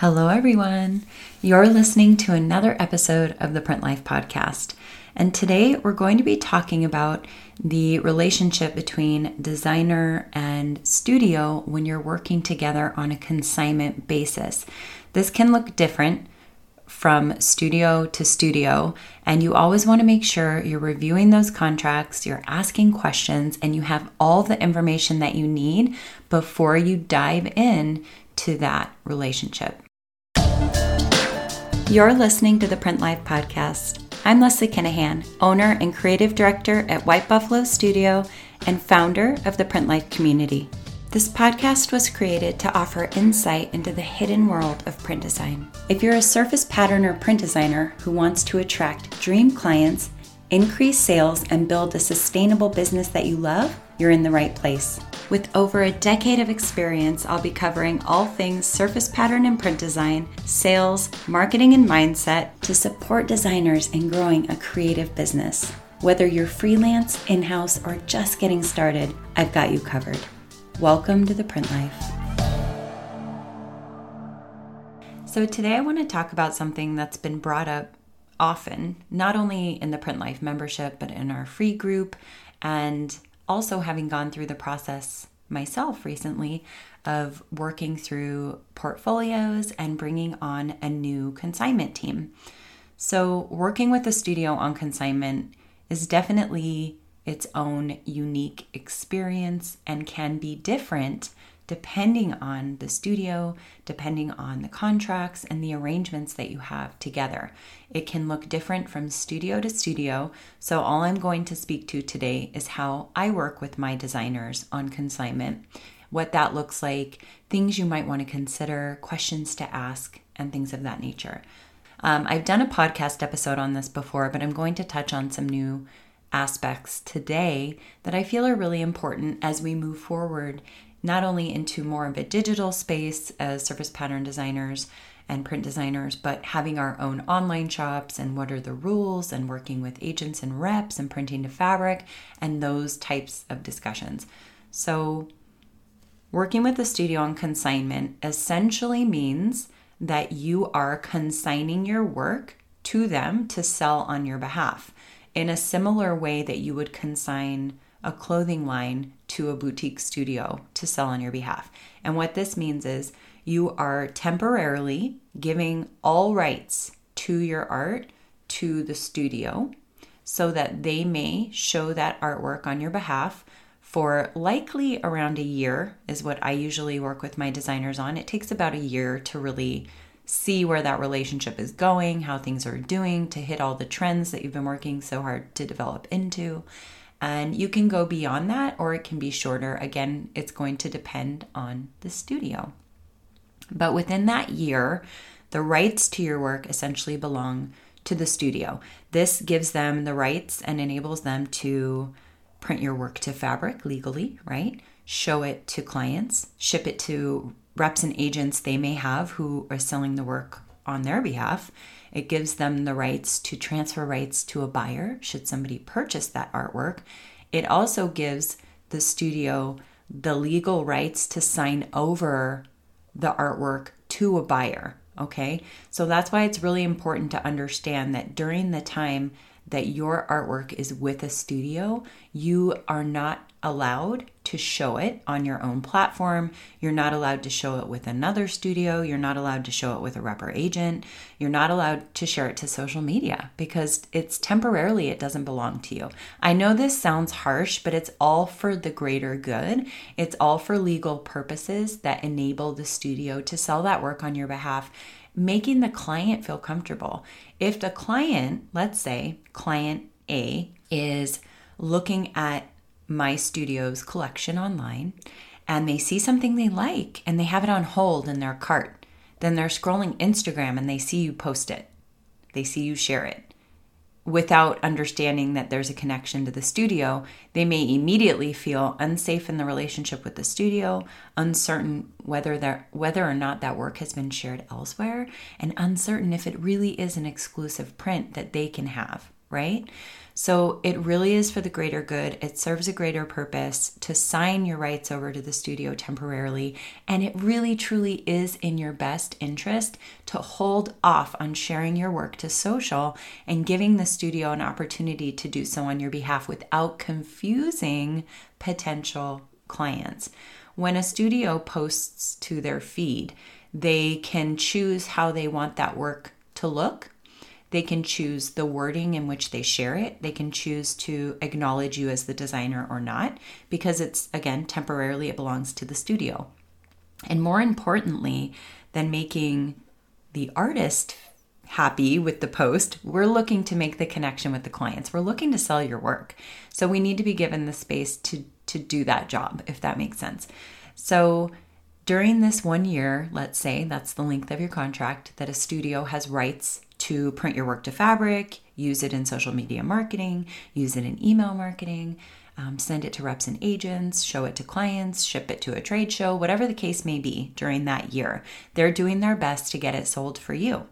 Hello, everyone. You're listening to another episode of the Print Life Podcast. And today we're going to be talking about the relationship between designer and studio when you're working together on a consignment basis. This can look different from studio to studio, and you always want to make sure you're reviewing those contracts, you're asking questions, and you have all the information that you need before you dive in to that relationship. You're listening to the Print Life Podcast. I'm Leslie Kinahan, owner and creative director at White Buffalo Studio and founder of the Print Life community. This podcast was created to offer insight into the hidden world of print design. If you're a surface pattern or print designer who wants to attract dream clients, increase sales, and build a sustainable business that you love, you're in the right place. With over a decade of experience, I'll be covering all things surface pattern and print design, sales, marketing, and mindset to support designers in growing a creative business. Whether you're freelance, in house, or just getting started, I've got you covered. Welcome to the Print Life. So, today I want to talk about something that's been brought up often, not only in the Print Life membership, but in our free group and also having gone through the process myself recently of working through portfolios and bringing on a new consignment team. So, working with a studio on consignment is definitely its own unique experience and can be different depending on the studio, depending on the contracts and the arrangements that you have together. It can look different from studio to studio. So, all I'm going to speak to today is how I work with my designers on consignment, what that looks like, things you might want to consider, questions to ask, and things of that nature. Um, I've done a podcast episode on this before, but I'm going to touch on some new aspects today that I feel are really important as we move forward not only into more of a digital space as surface pattern designers and print designers, but having our own online shops and what are the rules and working with agents and reps and printing to fabric and those types of discussions. So, working with the studio on consignment essentially means that you are consigning your work to them to sell on your behalf in a similar way that you would consign a clothing line to a boutique studio to sell on your behalf. And what this means is you are temporarily giving all rights to your art to the studio so that they may show that artwork on your behalf for likely around a year, is what I usually work with my designers on. It takes about a year to really see where that relationship is going, how things are doing, to hit all the trends that you've been working so hard to develop into. And you can go beyond that or it can be shorter. Again, it's going to depend on the studio. But within that year, the rights to your work essentially belong to the studio. This gives them the rights and enables them to print your work to fabric legally, right? Show it to clients, ship it to reps and agents they may have who are selling the work on their behalf. It gives them the rights to transfer rights to a buyer should somebody purchase that artwork. It also gives the studio the legal rights to sign over the artwork to a buyer. Okay, so that's why it's really important to understand that during the time that your artwork is with a studio, you are not allowed to show it on your own platform. You're not allowed to show it with another studio. You're not allowed to show it with a rep or agent. You're not allowed to share it to social media because it's temporarily, it doesn't belong to you. I know this sounds harsh, but it's all for the greater good. It's all for legal purposes that enable the studio to sell that work on your behalf making the client feel comfortable. If the client, let's say client A, is looking at my studio's collection online and they see something they like and they have it on hold in their cart. Then they're scrolling Instagram and they see you post it. They see you share it. Without understanding that there's a connection to the studio, they may immediately feel unsafe in the relationship with the studio, uncertain whether that whether or not that work has been shared elsewhere, and uncertain if it really is an exclusive print that they can have right? So it really is for the greater good. It serves a greater purpose to sign your rights over to the studio temporarily. And it really, truly is in your best interest to hold off on sharing your work to social and giving the studio an opportunity to do so on your behalf without confusing potential clients. When a studio posts to their feed, they can choose how they want that work to look they can choose the wording in which they share it. They can choose to acknowledge you as the designer or not, because it's, again, temporarily it belongs to the studio. And more importantly than making the artist happy with the post, we're looking to make the connection with the clients. We're looking to sell your work. So we need to be given the space to, to do that job, if that makes sense. So during this one year, let's say that's the length of your contract, that a studio has rights to print your work to fabric, use it in social media marketing, use it in email marketing, um, send it to reps and agents, show it to clients, ship it to a trade show, whatever the case may be during that year. They're doing their best to get it sold for you.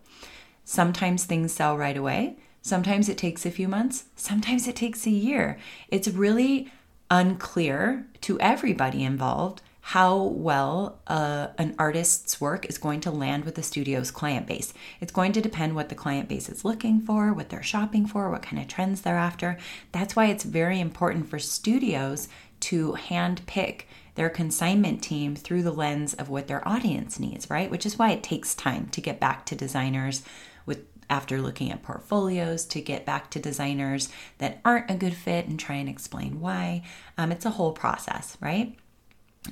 Sometimes things sell right away. Sometimes it takes a few months. Sometimes it takes a year. It's really unclear to everybody involved how well uh, an artist's work is going to land with the studio's client base. It's going to depend what the client base is looking for, what they're shopping for, what kind of trends they're after. That's why it's very important for studios to hand pick their consignment team through the lens of what their audience needs, right? Which is why it takes time to get back to designers with after looking at portfolios to get back to designers that aren't a good fit and try and explain why. Um, it's a whole process, right?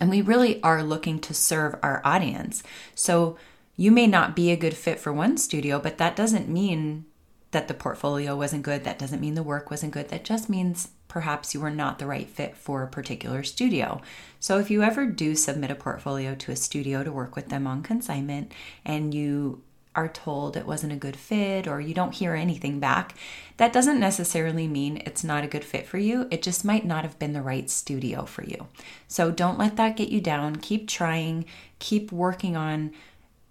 And we really are looking to serve our audience. So you may not be a good fit for one studio, but that doesn't mean that the portfolio wasn't good. That doesn't mean the work wasn't good. That just means perhaps you were not the right fit for a particular studio. So if you ever do submit a portfolio to a studio to work with them on consignment and you are told it wasn't a good fit or you don't hear anything back, that doesn't necessarily mean it's not a good fit for you. It just might not have been the right studio for you. So don't let that get you down. Keep trying, keep working on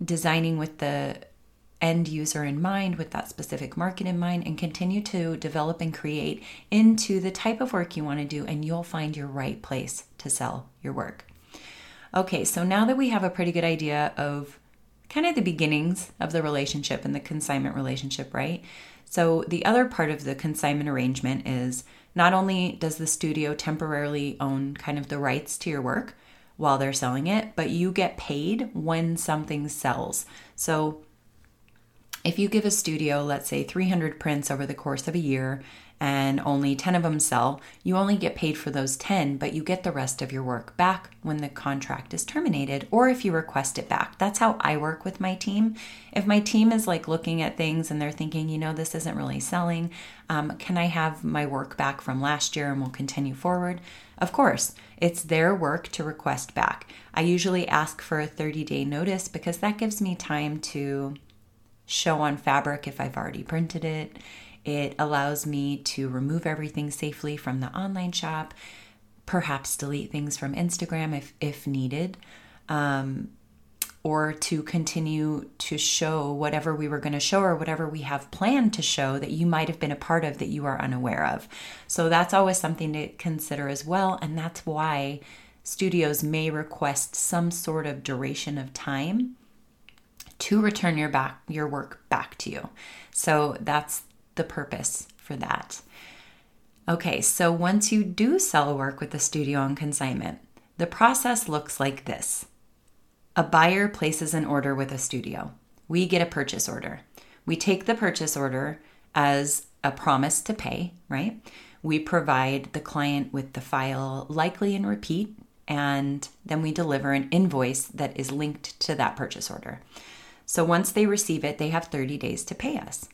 designing with the end user in mind, with that specific market in mind, and continue to develop and create into the type of work you want to do, and you'll find your right place to sell your work. Okay, so now that we have a pretty good idea of kind of the beginnings of the relationship and the consignment relationship, right? So, the other part of the consignment arrangement is not only does the studio temporarily own kind of the rights to your work while they're selling it, but you get paid when something sells. So, if you give a studio, let's say 300 prints over the course of a year, and only 10 of them sell, you only get paid for those 10, but you get the rest of your work back when the contract is terminated or if you request it back. That's how I work with my team. If my team is like looking at things and they're thinking, you know, this isn't really selling, um, can I have my work back from last year and we'll continue forward? Of course, it's their work to request back. I usually ask for a 30 day notice because that gives me time to show on fabric if I've already printed it it allows me to remove everything safely from the online shop, perhaps delete things from Instagram if, if needed, um, or to continue to show whatever we were going to show or whatever we have planned to show that you might have been a part of that you are unaware of. So that's always something to consider as well. And that's why studios may request some sort of duration of time to return your back your work back to you. So that's the purpose for that. Okay, so once you do sell work with the studio on consignment, the process looks like this a buyer places an order with a studio. We get a purchase order. We take the purchase order as a promise to pay, right? We provide the client with the file likely and repeat, and then we deliver an invoice that is linked to that purchase order. So once they receive it, they have 30 days to pay us.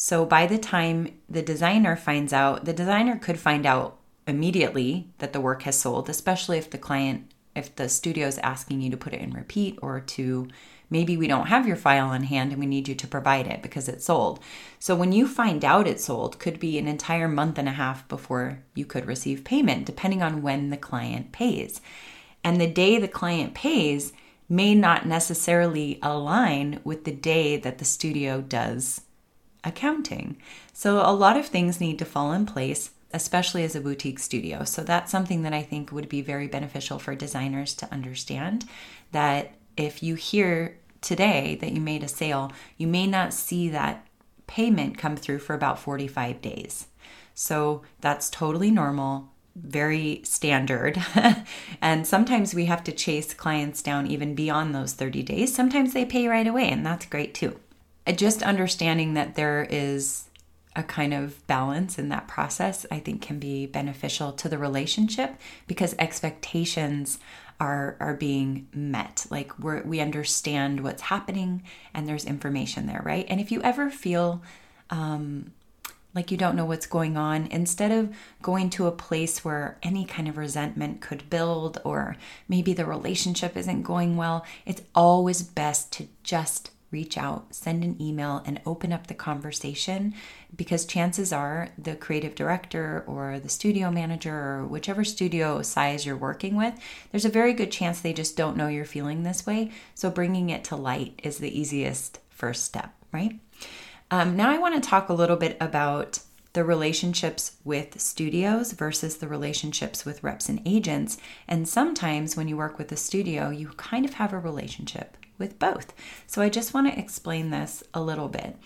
So by the time the designer finds out, the designer could find out immediately that the work has sold, especially if the client, if the studio is asking you to put it in repeat or to maybe we don't have your file on hand and we need you to provide it because it's sold. So when you find out it's sold, could be an entire month and a half before you could receive payment, depending on when the client pays. And the day the client pays may not necessarily align with the day that the studio does accounting. So a lot of things need to fall in place, especially as a boutique studio. So that's something that I think would be very beneficial for designers to understand that if you hear today that you made a sale, you may not see that payment come through for about 45 days. So that's totally normal, very standard. and sometimes we have to chase clients down even beyond those 30 days. Sometimes they pay right away, and that's great too. Just understanding that there is a kind of balance in that process, I think can be beneficial to the relationship because expectations are are being met. Like we we understand what's happening and there's information there right? And if you ever feel um, like you don't know what's going on instead of going to a place where any kind of resentment could build or maybe the relationship isn't going well it's always best to just reach out, send an email, and open up the conversation because chances are the creative director or the studio manager or whichever studio size you're working with, there's a very good chance they just don't know you're feeling this way. So bringing it to light is the easiest first step, right? Um, now, I want to talk a little bit about the relationships with studios versus the relationships with reps and agents. And sometimes when you work with a studio, you kind of have a relationship with both. So I just want to explain this a little bit.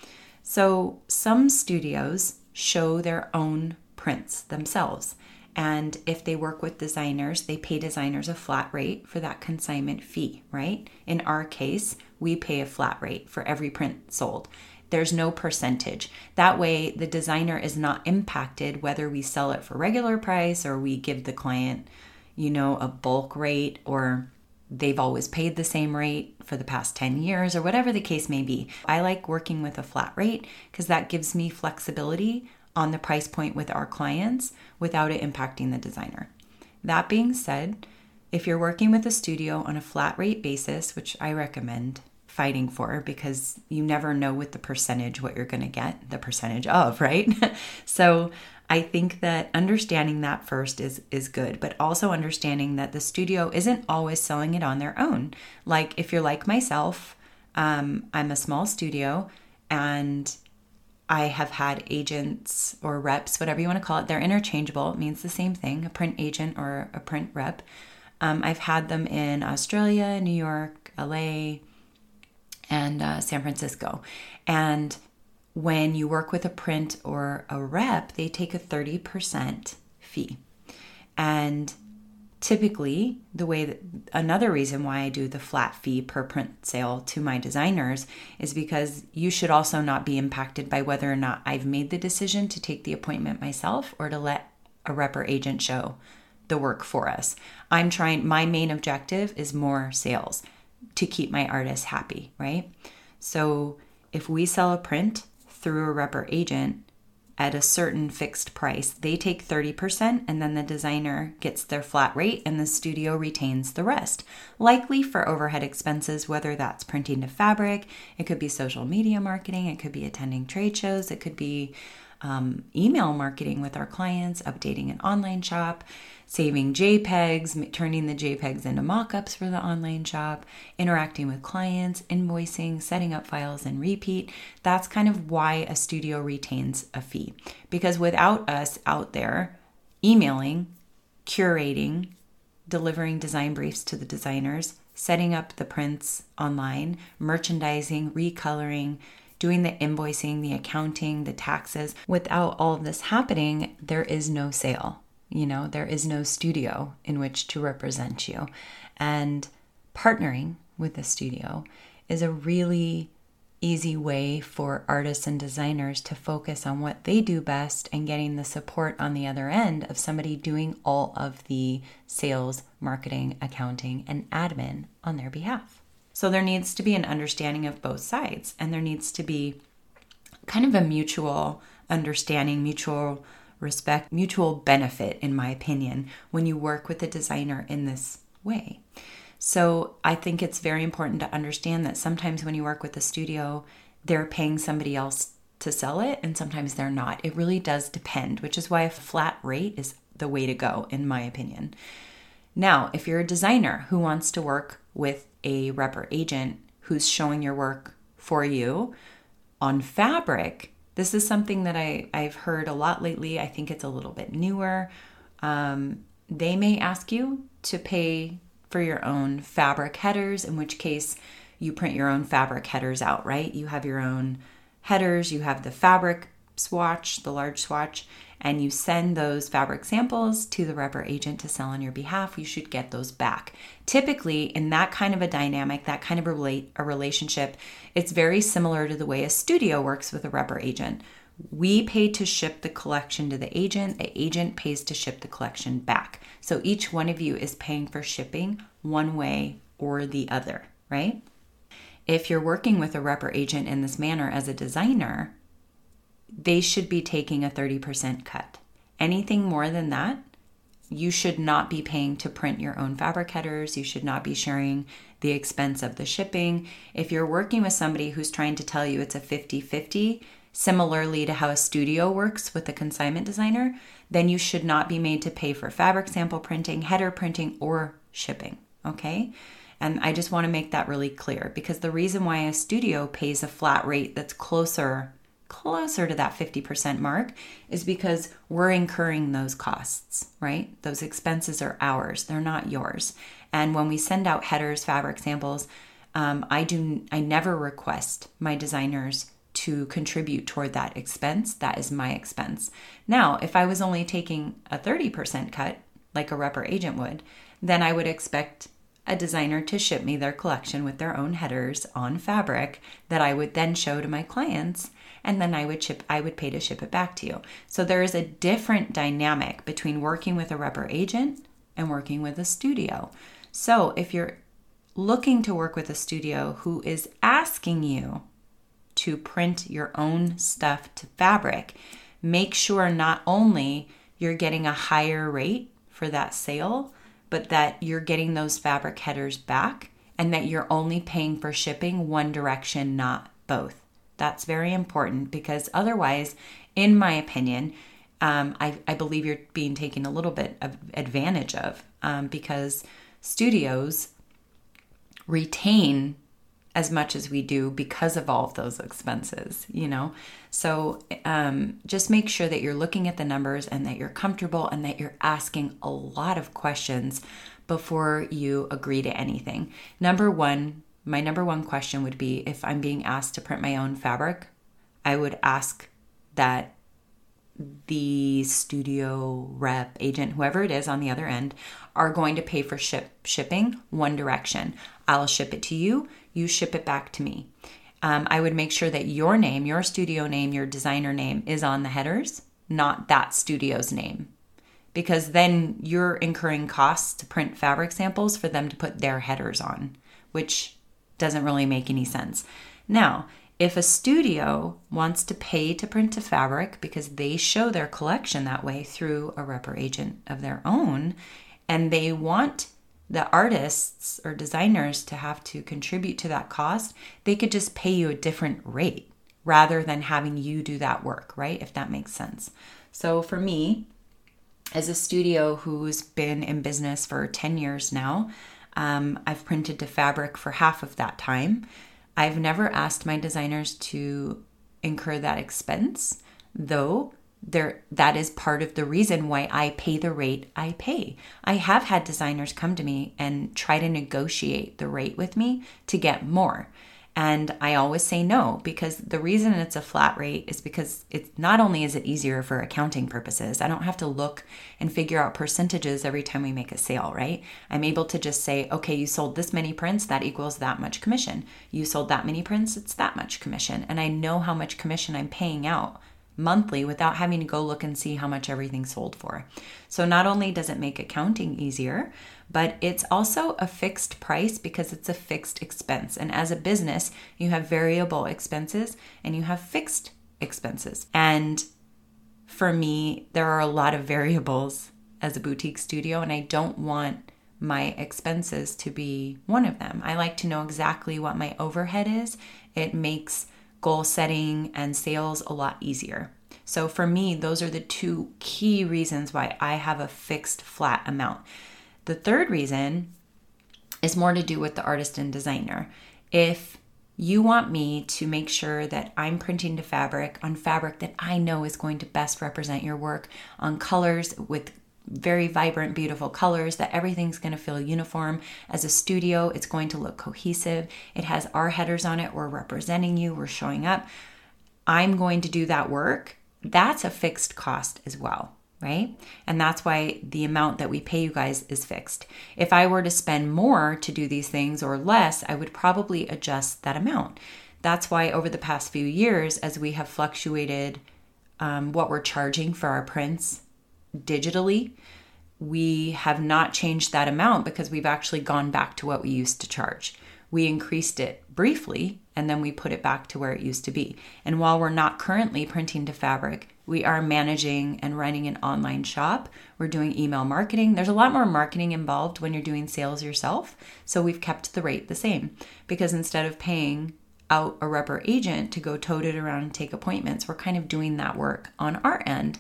So some studios show their own prints themselves. And if they work with designers, they pay designers a flat rate for that consignment fee, right? In our case, we pay a flat rate for every print sold. There's no percentage. That way, the designer is not impacted whether we sell it for regular price or we give the client, you know, a bulk rate or they've always paid the same rate for the past 10 years or whatever the case may be. I like working with a flat rate because that gives me flexibility on the price point with our clients without it impacting the designer. That being said, if you're working with a studio on a flat rate basis, which I recommend fighting for because you never know with the percentage what you're going to get the percentage of, right? so I think that understanding that first is is good, but also understanding that the studio isn't always selling it on their own. Like if you're like myself, um, I'm a small studio and I have had agents or reps, whatever you want to call it. They're interchangeable. It means the same thing, a print agent or a print rep. Um, I've had them in Australia, New York, LA, and uh, San Francisco. And when you work with a print or a rep, they take a 30% fee. And typically, the way that another reason why I do the flat fee per print sale to my designers is because you should also not be impacted by whether or not I've made the decision to take the appointment myself or to let a rep or agent show the work for us. I'm trying, my main objective is more sales to keep my artists happy, right? So if we sell a print, through a rep or agent at a certain fixed price. They take 30% and then the designer gets their flat rate and the studio retains the rest. Likely for overhead expenses, whether that's printing to fabric, it could be social media marketing, it could be attending trade shows, it could be um, email marketing with our clients, updating an online shop, saving JPEGs, turning the JPEGs into mockups for the online shop, interacting with clients, invoicing, setting up files, and repeat. That's kind of why a studio retains a fee. Because without us out there emailing, curating, delivering design briefs to the designers, setting up the prints online, merchandising, recoloring, doing the invoicing, the accounting, the taxes. Without all of this happening, there is no sale. You know, there is no studio in which to represent you. And partnering with a studio is a really easy way for artists and designers to focus on what they do best and getting the support on the other end of somebody doing all of the sales, marketing, accounting, and admin on their behalf. So there needs to be an understanding of both sides, and there needs to be kind of a mutual understanding, mutual respect, mutual benefit, in my opinion, when you work with a designer in this way. So I think it's very important to understand that sometimes when you work with a studio, they're paying somebody else to sell it, and sometimes they're not. It really does depend, which is why a flat rate is the way to go, in my opinion. Now, if you're a designer who wants to work with a rep or agent who's showing your work for you on fabric, This is something that I, I've heard a lot lately. I think it's a little bit newer. Um, they may ask you to pay for your own fabric headers, in which case you print your own fabric headers out, right? You have your own headers, you have the fabric swatch, the large swatch, and you send those fabric samples to the repper agent to sell on your behalf, you should get those back. Typically, in that kind of a dynamic, that kind of a, relationship, it's very similar to the way a studio works with a repper agent. We pay to ship the collection to the agent, the agent pays to ship the collection back. So each one of you is paying for shipping one way or the other, right? If you're working with a repper agent in this manner as a designer, they should be taking a 30% cut. Anything more than that, you should not be paying to print your own fabric headers. You should not be sharing the expense of the shipping. If you're working with somebody who's trying to tell you it's a 50 50, similarly to how a studio works with a consignment designer, then you should not be made to pay for fabric sample printing, header printing, or shipping. Okay? And I just want to make that really clear because the reason why a studio pays a flat rate that's closer closer to that 50% mark is because we're incurring those costs, right? Those expenses are ours, they're not yours. And when we send out headers, fabric samples, um, I do I never request my designers to contribute toward that expense. That is my expense. Now, if I was only taking a 30% cut, like a repper agent would, then I would expect a designer to ship me their collection with their own headers on fabric that I would then show to my clients and then I would ship I would pay to ship it back to you. So there is a different dynamic between working with a rubber agent and working with a studio. So if you're looking to work with a studio who is asking you to print your own stuff to fabric, make sure not only you're getting a higher rate for that sale, but that you're getting those fabric headers back and that you're only paying for shipping one direction, not both. That's very important because otherwise, in my opinion, um, I, I, believe you're being taken a little bit of advantage of um, because studios retain as much as we do because of all of those expenses, you know? So um, just make sure that you're looking at the numbers and that you're comfortable and that you're asking a lot of questions before you agree to anything. Number one, my number one question would be if I'm being asked to print my own fabric, I would ask that the studio rep agent whoever it is on the other end are going to pay for ship shipping one direction. I'll ship it to you you ship it back to me. Um, i would make sure that your name your studio name your designer name is on the headers not that studio's name. Because then you're incurring costs to print fabric samples for them to put their headers on which doesn't really make any sense. Now, if a studio wants to pay to print a fabric because they show their collection that way through a repper agent of their own, and they want the artists or designers to have to contribute to that cost, they could just pay you a different rate rather than having you do that work, right? If that makes sense. So for me, as a studio who's been in business for 10 years now, um, I've printed to fabric for half of that time. I've never asked my designers to incur that expense, though there that is part of the reason why I pay the rate I pay. I have had designers come to me and try to negotiate the rate with me to get more. And I always say no because the reason it's a flat rate is because it's not only is it easier for accounting purposes, I don't have to look and figure out percentages every time we make a sale, right? I'm able to just say, okay, you sold this many prints, that equals that much commission. You sold that many prints, it's that much commission. And I know how much commission I'm paying out monthly without having to go look and see how much everything sold for. So not only does it make accounting easier, but it's also a fixed price because it's a fixed expense. And as a business, you have variable expenses and you have fixed expenses. And for me, there are a lot of variables as a boutique studio, and I don't want my expenses to be one of them. I like to know exactly what my overhead is. It makes goal setting and sales a lot easier. So for me, those are the two key reasons why I have a fixed flat amount. The third reason is more to do with the artist and designer. If You want me to make sure that I'm printing to fabric on fabric that I know is going to best represent your work, on colors with very vibrant, beautiful colors, that everything's going to feel uniform. As a studio, it's going to look cohesive. It has our headers on it. We're representing you, we're showing up. I'm going to do that work. That's a fixed cost as well, right? And that's why the amount that we pay you guys is fixed. If I were to spend more to do these things or less, I would probably adjust that amount. That's why over the past few years, as we have fluctuated um, what we're charging for our prints digitally, we have not changed that amount because we've actually gone back to what we used to charge. We increased it briefly and then we put it back to where it used to be. And while we're not currently printing to fabric, we are managing and running an online shop. We're doing email marketing. There's a lot more marketing involved when you're doing sales yourself. So we've kept the rate the same because instead of paying out a rubber agent to go tote it around and take appointments, we're kind of doing that work on our end.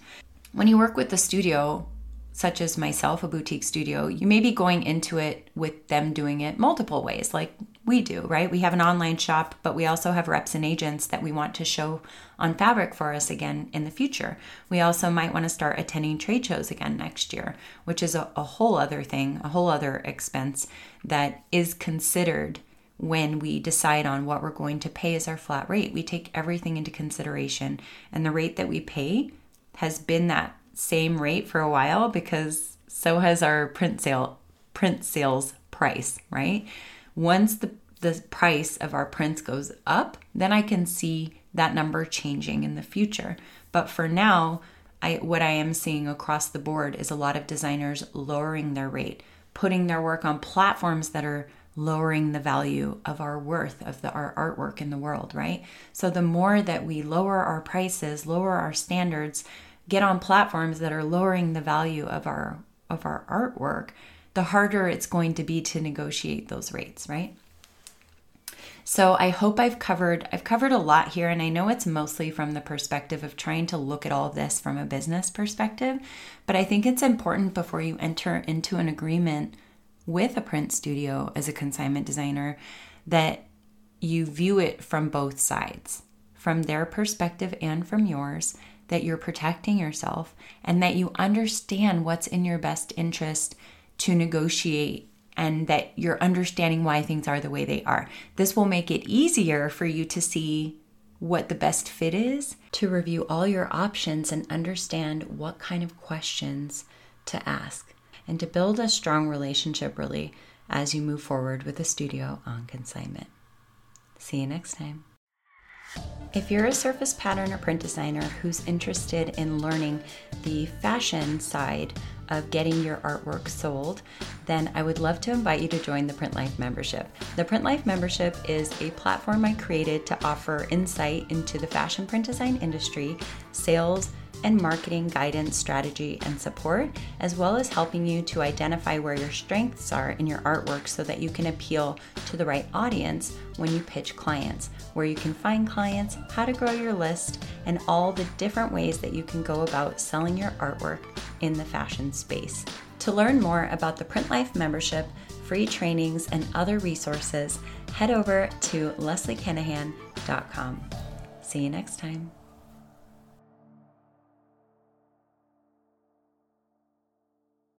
When you work with the studio, such as myself, a boutique studio, you may be going into it with them doing it multiple ways, like we do, right? We have an online shop, but we also have reps and agents that we want to show on fabric for us again in the future. We also might want to start attending trade shows again next year, which is a, a whole other thing, a whole other expense that is considered when we decide on what we're going to pay as our flat rate. We take everything into consideration, and the rate that we pay has been that same rate for a while because so has our print sale print sales price, right? Once the the price of our prints goes up, then I can see that number changing in the future. But for now, I what I am seeing across the board is a lot of designers lowering their rate, putting their work on platforms that are lowering the value of our worth of the our artwork in the world, right? So the more that we lower our prices, lower our standards, get on platforms that are lowering the value of our of our artwork, the harder it's going to be to negotiate those rates, right? So I hope I've covered I've covered a lot here and I know it's mostly from the perspective of trying to look at all this from a business perspective, but I think it's important before you enter into an agreement with a print studio as a consignment designer that you view it from both sides, from their perspective and from yours, that you're protecting yourself and that you understand what's in your best interest to negotiate and that you're understanding why things are the way they are. This will make it easier for you to see what the best fit is, to review all your options and understand what kind of questions to ask and to build a strong relationship really as you move forward with a studio on consignment. See you next time. If you're a surface pattern or print designer who's interested in learning the fashion side of getting your artwork sold, then I would love to invite you to join the Print Life membership. The Print Life membership is a platform I created to offer insight into the fashion print design industry, sales, and marketing guidance, strategy, and support, as well as helping you to identify where your strengths are in your artwork so that you can appeal to the right audience when you pitch clients, where you can find clients, how to grow your list, and all the different ways that you can go about selling your artwork in the fashion space. To learn more about the Print Life membership, free trainings, and other resources, head over to lesliekinahan.com. See you next time.